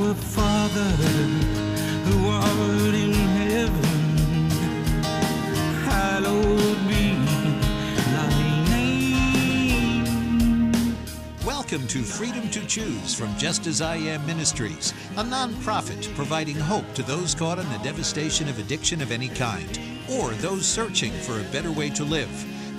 Our Father, who art in heaven, hallowed be thy name. Welcome to Freedom to Choose from Just As I Am Ministries, a nonprofit providing hope to those caught in the devastation of addiction of any kind or those searching for a better way to live.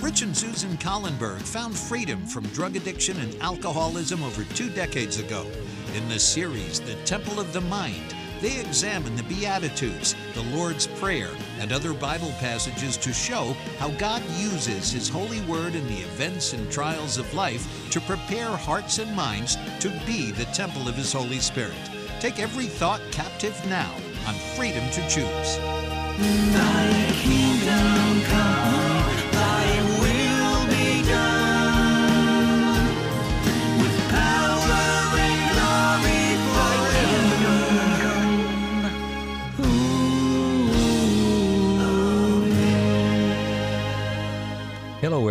Rich and Susan Collenberg found freedom from drug addiction and alcoholism over two decades ago. In the series, The Temple of the Mind, they examine the Beatitudes, the Lord's Prayer, and other Bible passages to show how God uses His holy word in the events and trials of life to prepare hearts and minds to be the temple of His Holy Spirit. Take every thought captive now on Freedom to Choose.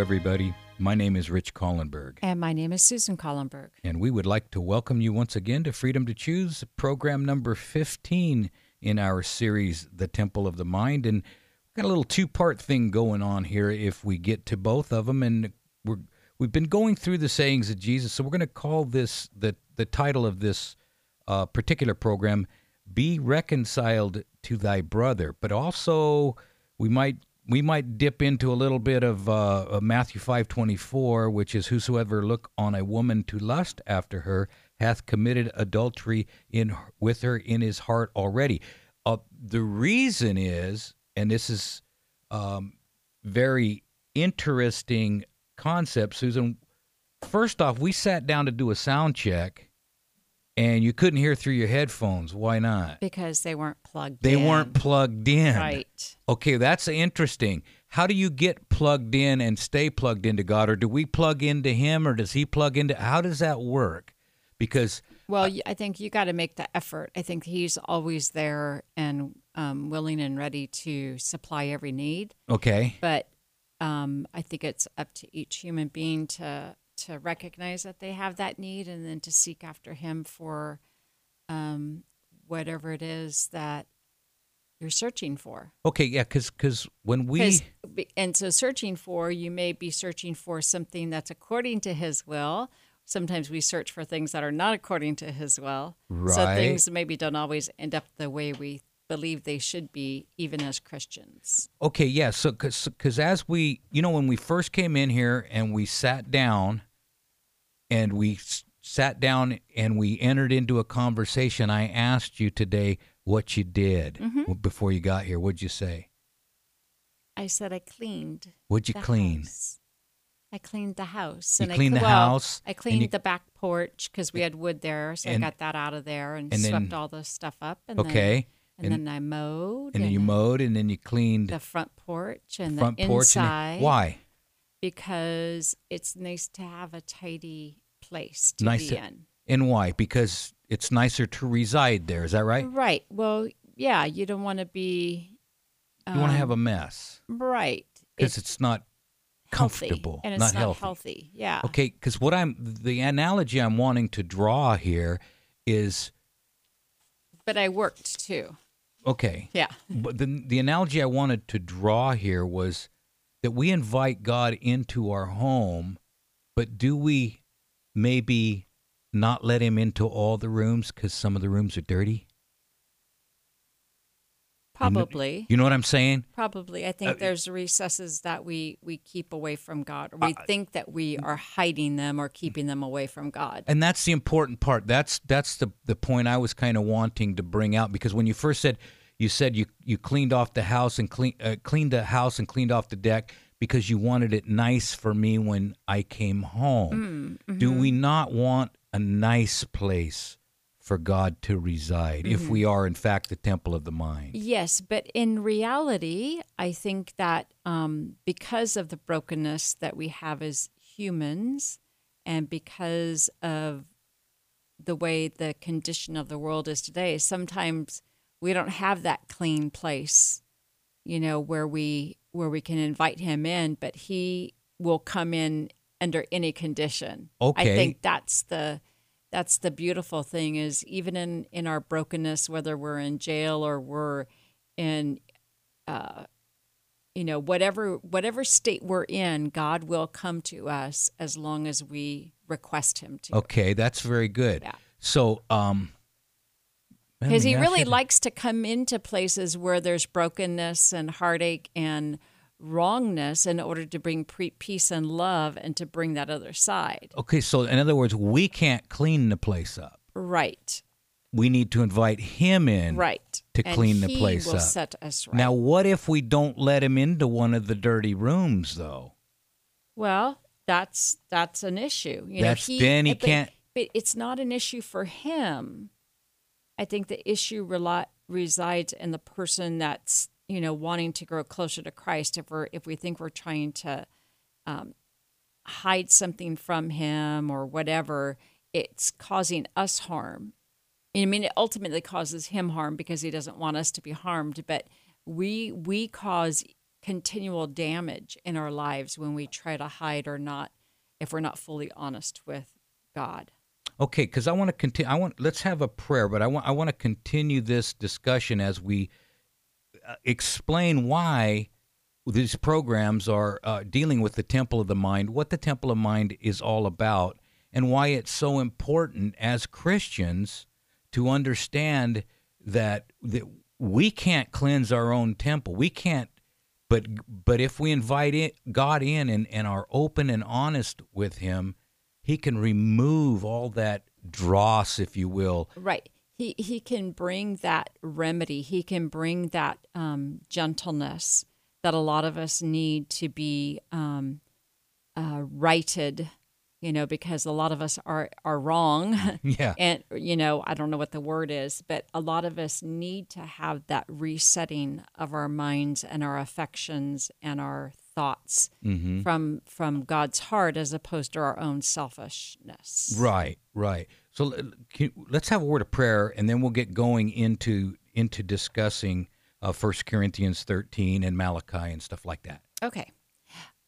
Everybody. My name is Rich Collenberg, And my name is Susan Collenberg. and we would like to welcome you once again to Freedom to Choose, program number 15 in our series, The Temple of the Mind. And we've got a little two part thing going on here if we get to both of them. And we're, we've been going through the sayings of Jesus. So we're going to call this, the, the title of this uh, particular program, Be Reconciled to Thy Brother. But also, we might we might dip into a little bit of uh, uh, Matthew five twenty four, which is whosoever look on a woman to lust after her hath committed adultery in with her in his heart already. Uh, the reason is, and this is um, very interesting concept, Susan. First off, we sat down to do a sound check, and you couldn't hear through your headphones. Why not? Because they weren't plugged in. They in. weren't plugged in. Right. Okay, that's interesting. How do you get plugged in and stay plugged into God, or do we plug into Him, or does He plug into? How does that work? Because Well, I think you got to make the effort. I think he's always there and um, willing and ready to supply every need. okay, But um, I think it's up to each human being to to recognize that they have that need and then to seek after him for um, whatever it is that you're searching for. okay, yeah, because because when we 'Cause- and so searching for you may be searching for something that's according to his will sometimes we search for things that are not according to his will Right. so things maybe don't always end up the way we believe they should be even as christians Okay, yeah. So, because as we, you know, when we first came in here and we sat down and we sat down and we entered into a conversation, I asked you today what you did Mm-hmm. before you got here. What'd you say? i said i cleaned What'd you clean? house. i cleaned the house You and cleaned I, the well, house, i cleaned you- the back porch because we had wood there so and- i got that out of there and, and swept then- all the stuff up and Okay. then, and, And- then i mowed And then you I- mowed and then you cleaned the front porch and front the porch. and inside. then- why? Because it's nice to have a tidy place to Nice be to- in. And why? Because it's nicer to reside there. Is that right? Right. Well, yeah, you don't want to be You want to have a um, mess right. because it's, not comfortable, and it's not, not, healthy. Yeah. Okay, because what I'm the analogy I'm wanting to draw here is But I worked too. Okay. Yeah. But the the analogy I wanted to draw here was that we invite God into our home, but do we maybe not let Him into all the rooms because some of the rooms are dirty? You Probably. You know what I'm saying? Probably. I think Uh, there's recesses that we we keep away from God, or we think that we are hiding them or keeping them away from God. and that's the important part that's that's the the point i was kind of wanting to bring out because when you first said you said you you cleaned off the house and clean uh, cleaned the house and cleaned off the deck because you wanted it nice for me when i came home do we not want a nice place for god to reside if we are in fact the temple of the mind. Yes, but in reality, I think that um, because of the brokenness that we have as humans, and because of the way the condition of the world is today, sometimes we don't have that clean place, you know, where we where we can invite him in, but he will come in under any condition. Okay, I think that's the that's the beautiful thing is even in in our brokenness, whether we're in jail or we're in, uh, you know, whatever whatever state we're in, God will come to us as long as we request Him to. Okay, that's very good. Yeah. So, um, because he really likes to come into places where there's brokenness and heartache and wrongness in order to bring pre- peace and love and to bring that other side Okay, so in other words, we can't clean the place up. right We need to invite him in. right To And clean the he place will up. set us right Now, what if we don't let him into one of the dirty rooms, though? well that's that's an issue you That's- know, then he but- can't- but it's not an issue for him i think the issue reli- resides in the person that's you know wanting to grow closer to christ if we're if we think we're trying to um, hide something from him or whatever it's causing us harm i mean it ultimately causes him harm because he doesn't want us to be harmed but we we cause continual damage in our lives when we try to hide or not if we're not fully honest with god Okay, because I want to continue. I want let's have a prayer, but I want I want to continue this discussion as we explain why these programs are uh, dealing with the temple of the mind, what the temple of mind is all about, and why it's so important as Christians to understand that that we can't cleanse our own temple. We can't but but if we invite in, God in and, and are open and honest with him, he can remove all that dross, if you will. Right. He he can bring that remedy. He can bring that um, gentleness that a lot of us need to be um, uh, righted. You know, because a lot of us are are wrong, Yeah. and you know, I don't know what the word is, but a lot of us need to have that resetting of our minds and our affections and our thoughts Mm-hmm. from from God's heart as opposed to our own selfishness. Right, right. So can, let's have a word of prayer, and then we'll get going into into discussing uh, First Corinthians thirteen and Malachi and stuff like that. Okay.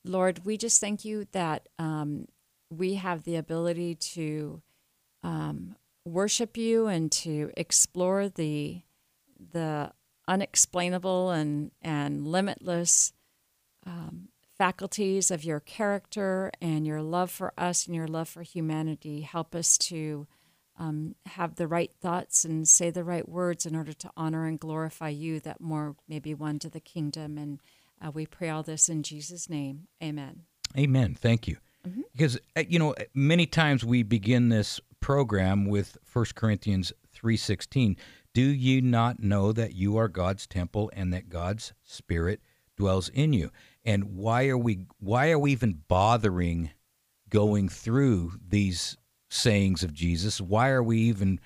Lord, we just thank you that um, we have the ability to um, worship you and to explore the the unexplainable and and limitless um, faculties of your character and your love for us and your love for humanity. Help us to um, have the right thoughts and say the right words in order to honor and glorify you, that more may be won to the kingdom. And uh, we pray all this in Jesus' name. Amen. Amen. Thank you. Because uh, you know, many times we begin this program with 1 Corinthians 3:16. Do you not know that you are God's temple and that God's spirit dwells in you? And why are we why are we even bothering going through these sayings of Jesus? Why are we even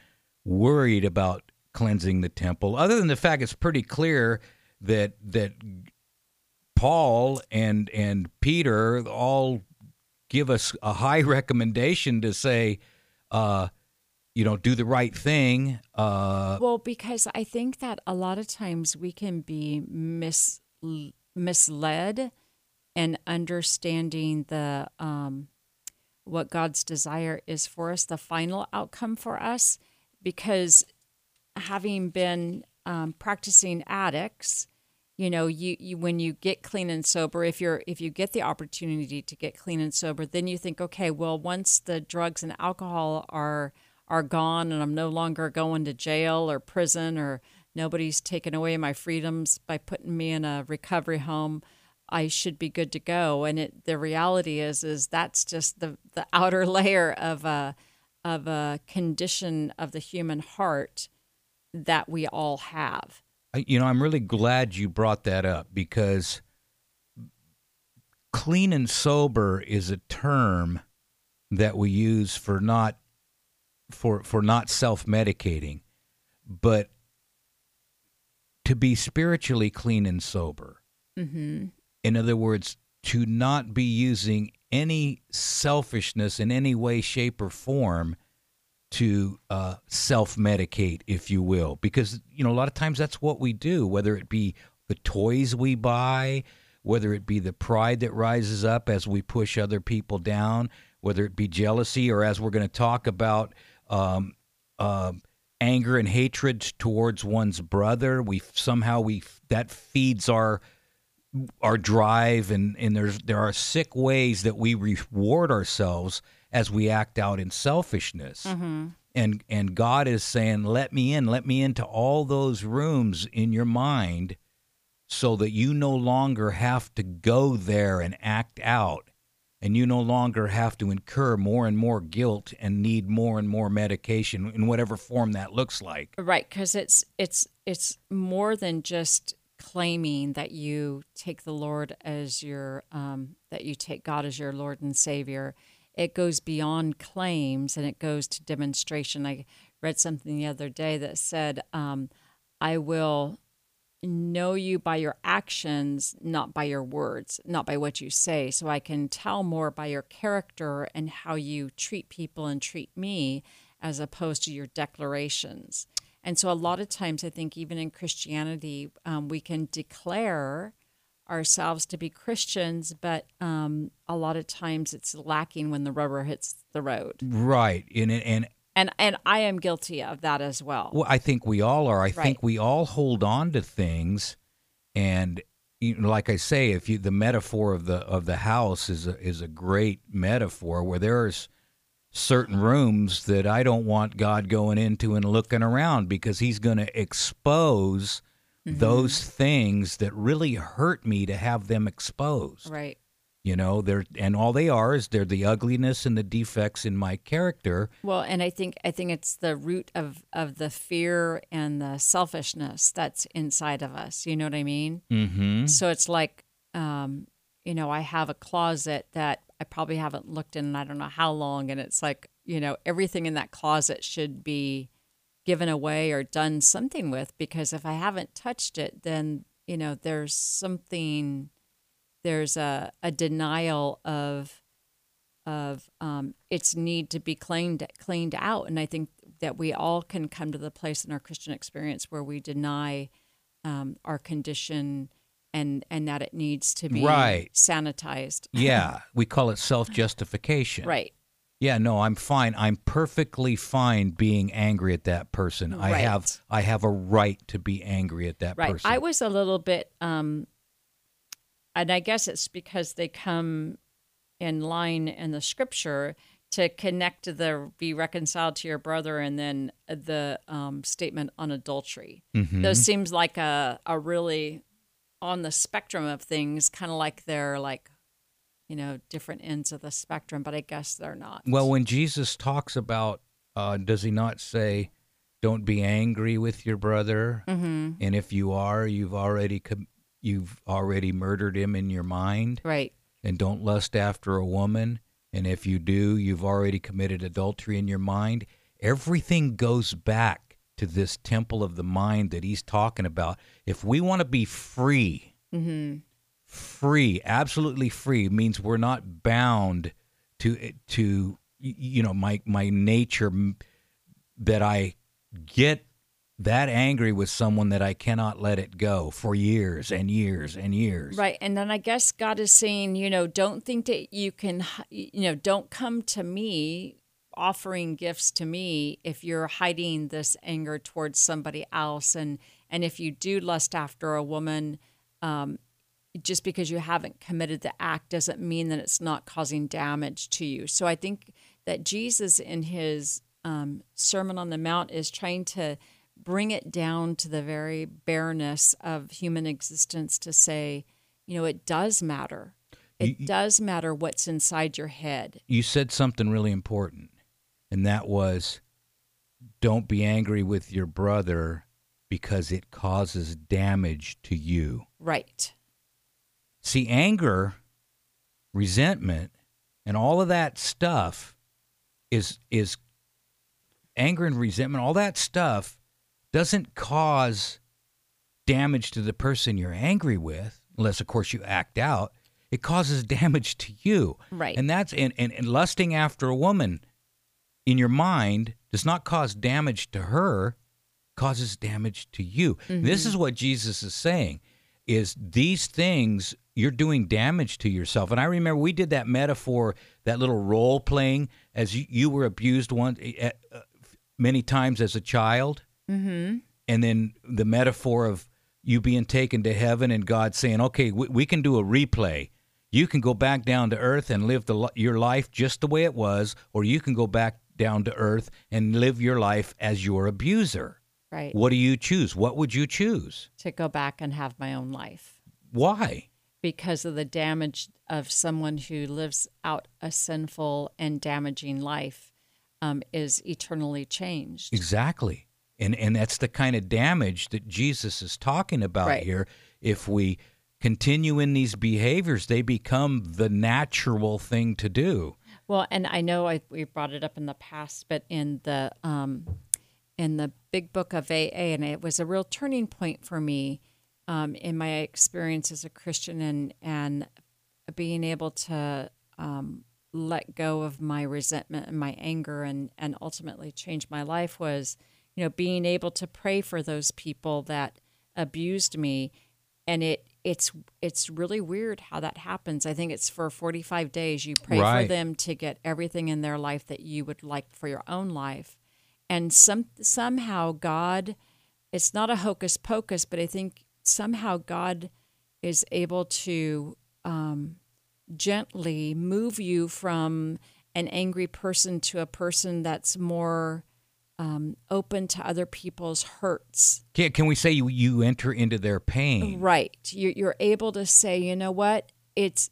worried about cleansing the temple other than the fact it's pretty clear that that Paul and and Peter all give us a high recommendation to say, uh, you know, do the right thing. Uh, Well, because I think that a lot of times we can be mis- misled and understanding the um, what God's desire is for us, the final outcome for us, because having been um, practicing addicts, you know, you, you when you get clean and sober, if you're if you get the opportunity to get clean and sober, then you think, okay, well, once the drugs and alcohol are are gone, and I'm no longer going to jail or prison, or nobody's taken away my freedoms by putting me in a recovery home. I should be good to go. And it the reality is is that's just the the outer layer of a of a condition of the human heart that we all have. You know, I'm really glad you brought that up because clean and sober is a term that we use for not for for not self-medicating, but to be spiritually clean and sober. Mm-hmm. In other words, to not be using any selfishness in any way, shape, or form to uh, self medicate, if you will. Because, you know, a lot of times that's what we do, whether it be the toys we buy, whether it be the pride that rises up as we push other people down, whether it be jealousy, or as we're going to talk about um, uh, anger and hatred towards one's brother. We somehow we that feeds our our drive, and and there's there are sick ways that we reward ourselves as we act out in selfishness. Mm-hmm. And and God is saying, "Let me in, let me into all those rooms in your mind." so that you no longer have to go there and act out and you no longer have to incur more and more guilt and need more and more medication in whatever form that looks like. Right, because it's it's it's more than just claiming that you take the Lord as your um, that you take God as your Lord and Savior. It goes beyond claims and it goes to demonstration. I read something the other day that said, um, "I will." Know you by your actions, not by your words, not by what you say. So I can tell more by your character and how you treat people and treat me as opposed to your declarations. And so a lot of times, I think even in Christianity, um, we can declare ourselves to be Christians, but um, a lot of times it's lacking when the rubber hits the road. Right. And and And and I am guilty of that as well. well, I think we all are. I Right. think we all hold on to things and you know, like I say, if you the metaphor of the of the house is a, is a great metaphor where there's certain rooms that I don't want God going into and looking around because He's going to expose mm-hmm. those things that really hurt me to have them exposed. Right. You know, they're and all they are is they're the ugliness and the defects in my character. Well, and I think I think it's the root of of the fear and the selfishness that's inside of us. You know what I mean? Mm-hmm. So it's like, um, you know, I have a closet that I probably haven't looked in I don't know how long, and it's like, you know, everything in that closet should be given away or done something with because if I haven't touched it, then you know, there's something, there's a a denial of of um, its need to be cleaned cleaned out, and I think that we all can come to the place in our Christian experience where we deny um, our condition and and that it needs to be Right. sanitized. Yeah, we call it self justification. Right. Yeah, no, I'm fine. I'm perfectly fine being angry at that person. I have I have a right to be angry at that Right. person. I was a little bit, um, and I guess it's because they come in line in the scripture to connect to the be reconciled to your brother and then the um, statement on adultery. Mhm. Those seems like a, a really on the spectrum of things, kind of like they're like, you know, different ends of the spectrum, but I guess they're not. Well, when Jesus talks about, uh, does he not say, "Don't be angry with your brother," hmm and if you are, you've already com- you've already murdered him in your mind, right. and don't lust after a woman, and if you do, you've already committed adultery in your mind. Everything goes back to this temple of the mind that he's talking about. If we want to be free, mm-hmm. free, absolutely free means we're not bound to to you know my my nature that I get that angry with someone that I cannot let it go for years and years and years. Right. And then I guess God is saying, you know, don't think that you can, you know, don't come to me offering gifts to me if you're hiding this anger towards somebody else. And, and if you do lust after a woman, um, just because you haven't committed the act doesn't mean that it's not causing damage to you. So I think that Jesus, in his um, Sermon on the Mount, is trying to bring it down to the very bareness of human existence to say, you know, it does matter. It You- does matter what's inside your head. You said something really important, and that was don't be angry with your brother because it causes damage to you. Right. See, anger, resentment, and all of that stuff is is anger and resentment, all that stuff doesn't cause damage to the person you're angry with, unless of course you act out. It causes damage to you. Right. And that's and, and, and lusting after a woman in your mind does not cause damage to her, causes damage to you. This is what Jesus is saying is these things you're doing damage to yourself. And I remember we did that metaphor, that little role playing as you, you were abused once uh, uh, many times as a child, Mm-hmm. and then the metaphor of you being taken to heaven and God saying, "Okay, we, we can do a replay. You can go back down to earth and live the, your life just the way it was, or you can go back down to earth and live your life as your abuser. Right. What do you choose? What would you choose? To go back and have my own life Why? because of the damage of someone who lives out a sinful and damaging life um, is eternally changed. Exactly. And and that's the kind of damage that Jesus is talking about Right. here. If we continue in these behaviors, they become the natural thing to do. Well, and I know I, we brought it up in the past, but in the um, in the big book of AA, and it was a real turning point for me um, in my experience as a Christian, and and being able to um, let go of my resentment and my anger, and and ultimately change my life was, you know, being able to pray for those people that abused me, and it it's it's really weird how that happens. I think it's for 45 days you pray Right. for them to get everything in their life that you would like for your own life. And some somehow God it's not a hocus pocus, but I think somehow God is able to um, gently move you from an angry person to a person that's more um, open to other people's hurts. Can, can we say you, you enter into their pain? Right. You, you're able to say, you know what? It's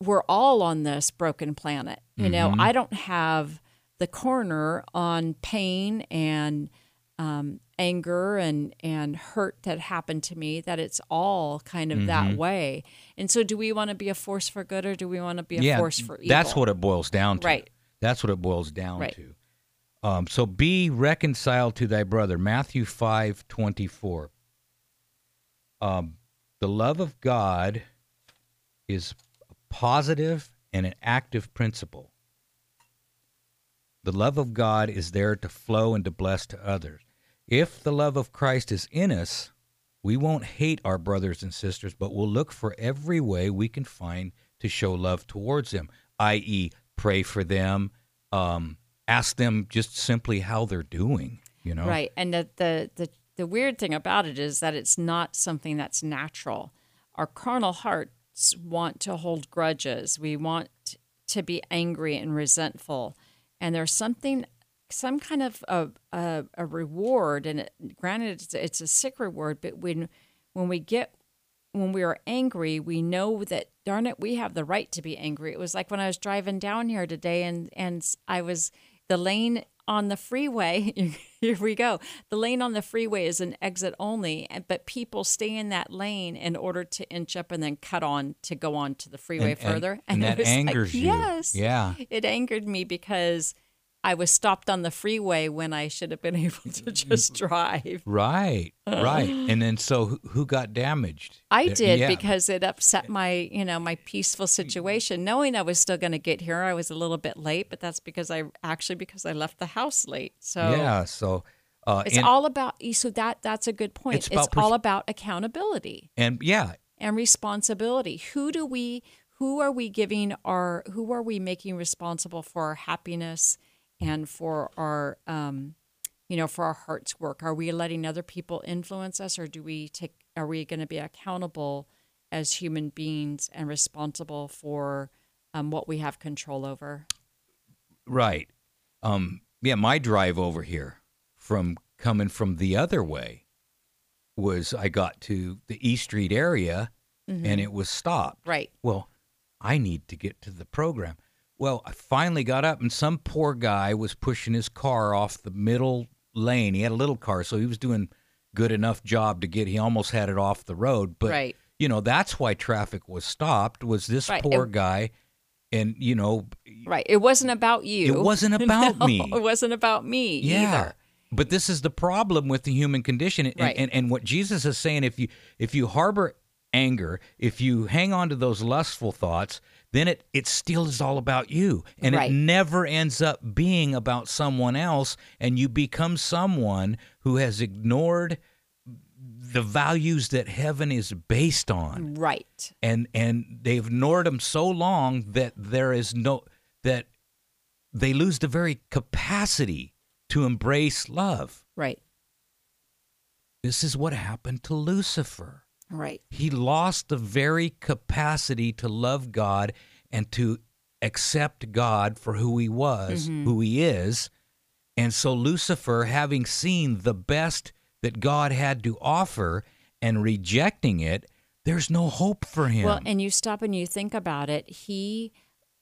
we're all on this broken planet. You know, I don't have the corner on pain and um, anger and and hurt that happened to me. That it's all kind of that way. And so, do we want to be a force for good or do we want to be a yeah, force for evil? that's what it boils down to. Right. That's what it boils down Right. to. Um, so be reconciled to thy brother. Matthew five twenty four. Um, the love of God is a positive and an active principle. The love of God is there to flow and to bless to others. If the love of Christ is in us, we won't hate our brothers and sisters, but we'll look for every way we can find to show love towards them, i.e., pray for them, um, ask them just simply how they're doing. You know, Right. And the, the the the weird thing about it is that it's not something that's natural. Our carnal hearts want to hold grudges. We want to be angry and resentful. And there's something some kind of a, a, a reward and it, granted it's, it's a sick reward but when when we get when we are angry we know that darn it we have the right to be angry it was like when i was driving down here today and and i was the lane on the freeway here we go the lane on the freeway is an exit only and- but people stay in that lane in order to inch up and then cut on to go on to the freeway And- and- further and it that was like, angers you. yes Yeah. it angered me because I was stopped on the freeway when I should have been able to just drive. Right, right. And then so who, got damaged? I Uh, did yeah. because it upset my, you know, my peaceful situation. Knowing I was still going to get here, I was a little bit late, but that's because I actually because I left the house late. So yeah. So uh, it's all about so that that's a good point. It's It's, pers- all about accountability and yeah, and responsibility. Who do we who are we giving our who are we making responsible for our happiness and for our um you know for our heart's work? Are we letting other people influence us or do we take are we going to be accountable as human beings and responsible for um, what we have control over? right. Um, yeah, my drive over here from coming from the other way was I got to the East Street area and it was stopped. Right. Well, I need to get to the program. Well, I finally got up, and some poor guy was pushing his car off the middle lane. He had a little car, so he was doing good enough job to get. He almost had it off the road, but Right. you know that's why traffic was stopped. Was this Right. poor It- guy, and you know, Right. It wasn't about you. It wasn't about No, me. It wasn't about me yeah. either. But this is the problem with the human condition, and, Right. and and what Jesus is saying: if you if you harbor anger, if you hang on to those lustful thoughts, then it it still is all about you, and Right. it never ends up being about someone else, and you become someone who has ignored the values that heaven is based on Right. and and they've ignored them so long that there is no that they lose the very capacity to embrace love. Right. This is what happened to Lucifer. Right. He lost the very capacity to love God and to accept God for who he was, who he is. And so Lucifer, having seen the best that God had to offer and rejecting it, there's no hope for him. Well, and you stop and you think about it. He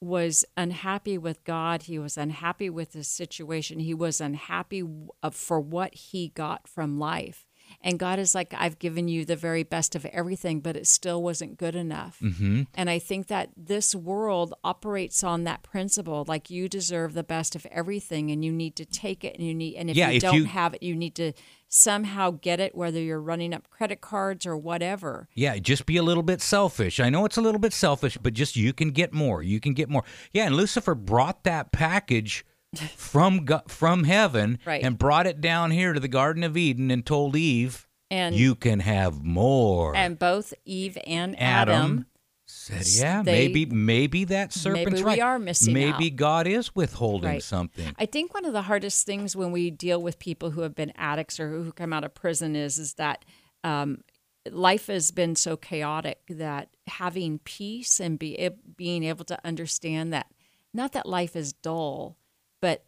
was unhappy with God. He was unhappy with his situation. He was unhappy uh, for what he got from life. And God is like, I've given you the very best of everything, but it still wasn't good enough. hmm And I think that this world operates on that principle. Like you deserve the best of everything, and you need to take it. And you need, and if Yeah, you if don't you- have it, you need to somehow get it, whether you're running up credit cards or whatever. Yeah, just be a little bit selfish. I know it's a little bit selfish, but just you can get more. You can get more. Yeah, and Lucifer brought that package from from heaven Right. and brought it down here to the Garden of Eden and told Eve, And "You can have more." and both Eve and Adam, Adam said, "Yeah, they- maybe maybe that serpent's Maybe we right. are missing Maybe out." God is withholding Right. something." I think one of the hardest things when we deal with people who have been addicts or who come out of prison is is that um, life has been so chaotic that having peace and be being able to understand that not that life is dull, but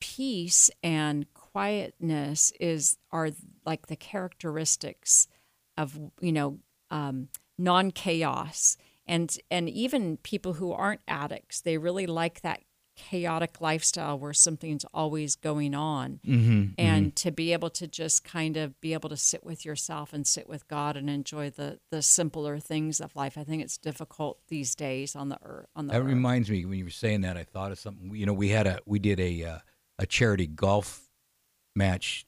peace and quietness is are like the characteristics of you know um, non chaos and and even people who aren't addicts they really like that chaotic lifestyle where something's always going on Mm-hmm. and to be able to just kind of be able to sit with yourself and sit with God and enjoy the the simpler things of life I think it's difficult these days on the earth on the That earth. reminds me when you were saying that, I thought of something. You know, we had a we did a uh, a charity golf match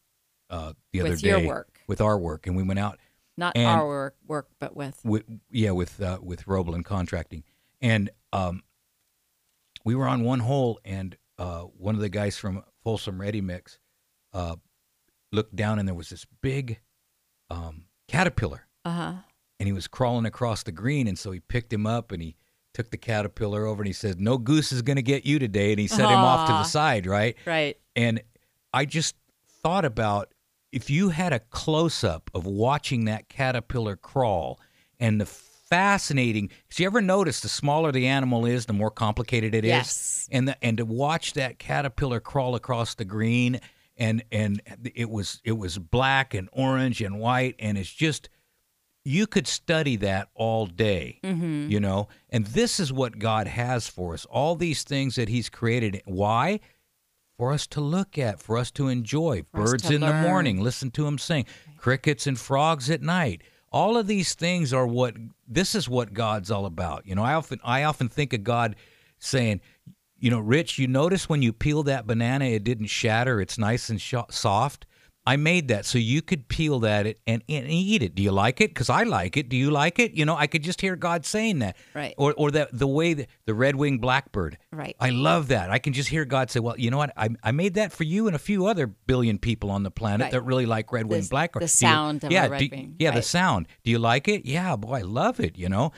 uh, the other With day your work. with our work, and we went out not our work, work but with with yeah with uh, with Roblin Contracting, and um, we were on one hole, and uh, one of the guys from Folsom Ready Mix uh, looked down, and there was this big um, caterpillar, uh-huh. And he was crawling across the green, and so he picked him up, and he took the caterpillar over, and he said, "No goose is going to get you today," and he set him off to the side, right? right. And I just thought about if you had a close up of watching that caterpillar crawl and the fascinating. Cause you ever notice the smaller the animal is, the more complicated it is, Yes. And the, and to watch that caterpillar crawl across the green and and it was it was black and orange and white and it's just you could study that all day, Mm-hmm. you know? And this is what God has for us. All these things that He's created. Why? For us to look at, for us to enjoy. For Birds to in the morning, listen to them sing. Crickets and frogs at night. All of these things are what this is what God's all about. You know, I often I often think of God saying, you know, Rich, you notice when you peel that banana, it didn't shatter. It's nice and sho soft. I made that so you could peel that and, and eat it. Do you like it? Because I like it. Do you like it? You know, I could just hear God saying that. Right. Or, or that the way that the red winged blackbird. Right. I love that. I can just hear God say, "Well, you know what? I, I made that for you and a few other billion people on the planet Right. that really like red winged blackbird." the Do you- sound of a yeah, red do- wing, Yeah, the sound. Do you like it? Yeah, boy, I love it. You know,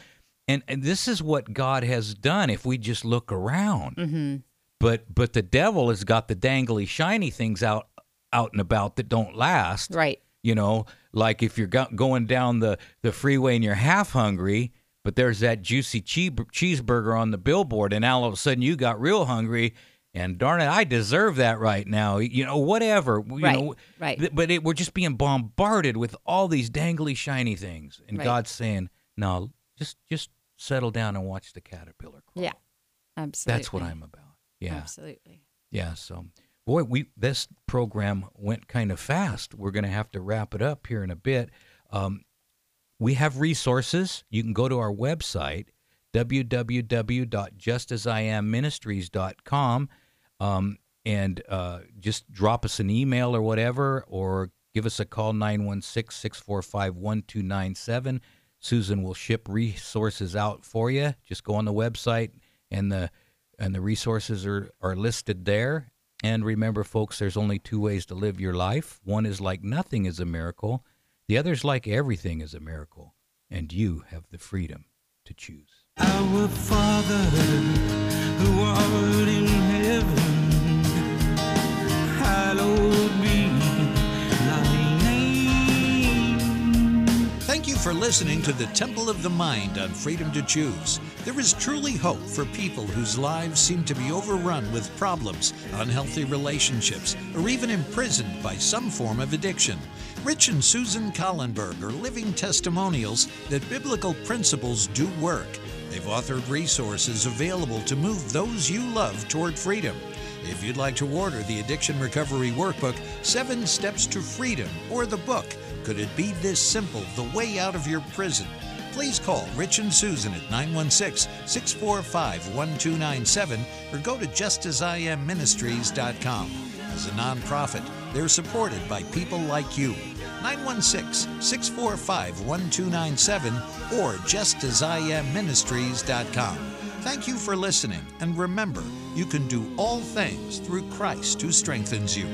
and and this is what God has done. If we just look around, mm-hmm. but but the devil has got the dangly shiny things out out and about that don't last. right You know, like if you're go- going down the, the freeway and you're half hungry, but there's that juicy chee- cheeseburger on the billboard, and all of a sudden you got real hungry, and darn it, I deserve that right now. You know, whatever. You Right, know, right. th- but it, we're just being bombarded with all these dangly shiny things, and Right. God's saying, "No, just just settle down and watch the caterpillar crawl." yeah absolutely that's what I'm about. Yeah. absolutely Yeah, so boy, we this program went kind of fast. We're going to have to wrap it up here in a bit. Um, we have resources. You can go to our website www.justasiamministries.com um, and uh, just drop us an email or whatever, or give us a call 916-645-1297. Susan will ship resources out for you. Just go on the website and the and the resources are, are listed there. And remember, folks, there's only two ways to live your life. One is like nothing is a miracle. The other is like everything is a miracle. And you have the freedom to choose. Our Father, who art in heaven, for listening to the Temple of the Mind on Freedom to Choose. There is truly hope for people whose lives seem to be overrun with problems, unhealthy relationships, or even imprisoned by some form of addiction. Rich and Susan Collenberg are living testimonials that biblical principles do work. They've authored resources available to move those you love toward freedom. If you'd like to order the Addiction Recovery Workbook, Seven Steps to Freedom, or the book, Could It Be This Simple The Way Out of Your Prison? Please call Rich and Susan at 916 645 1297 or go to justasIamministries.com. As a nonprofit, they're supported by people like you. 916 645 1297 or justasIamministries.com. Thank you for listening, and remember, you can do all things through Christ who strengthens you.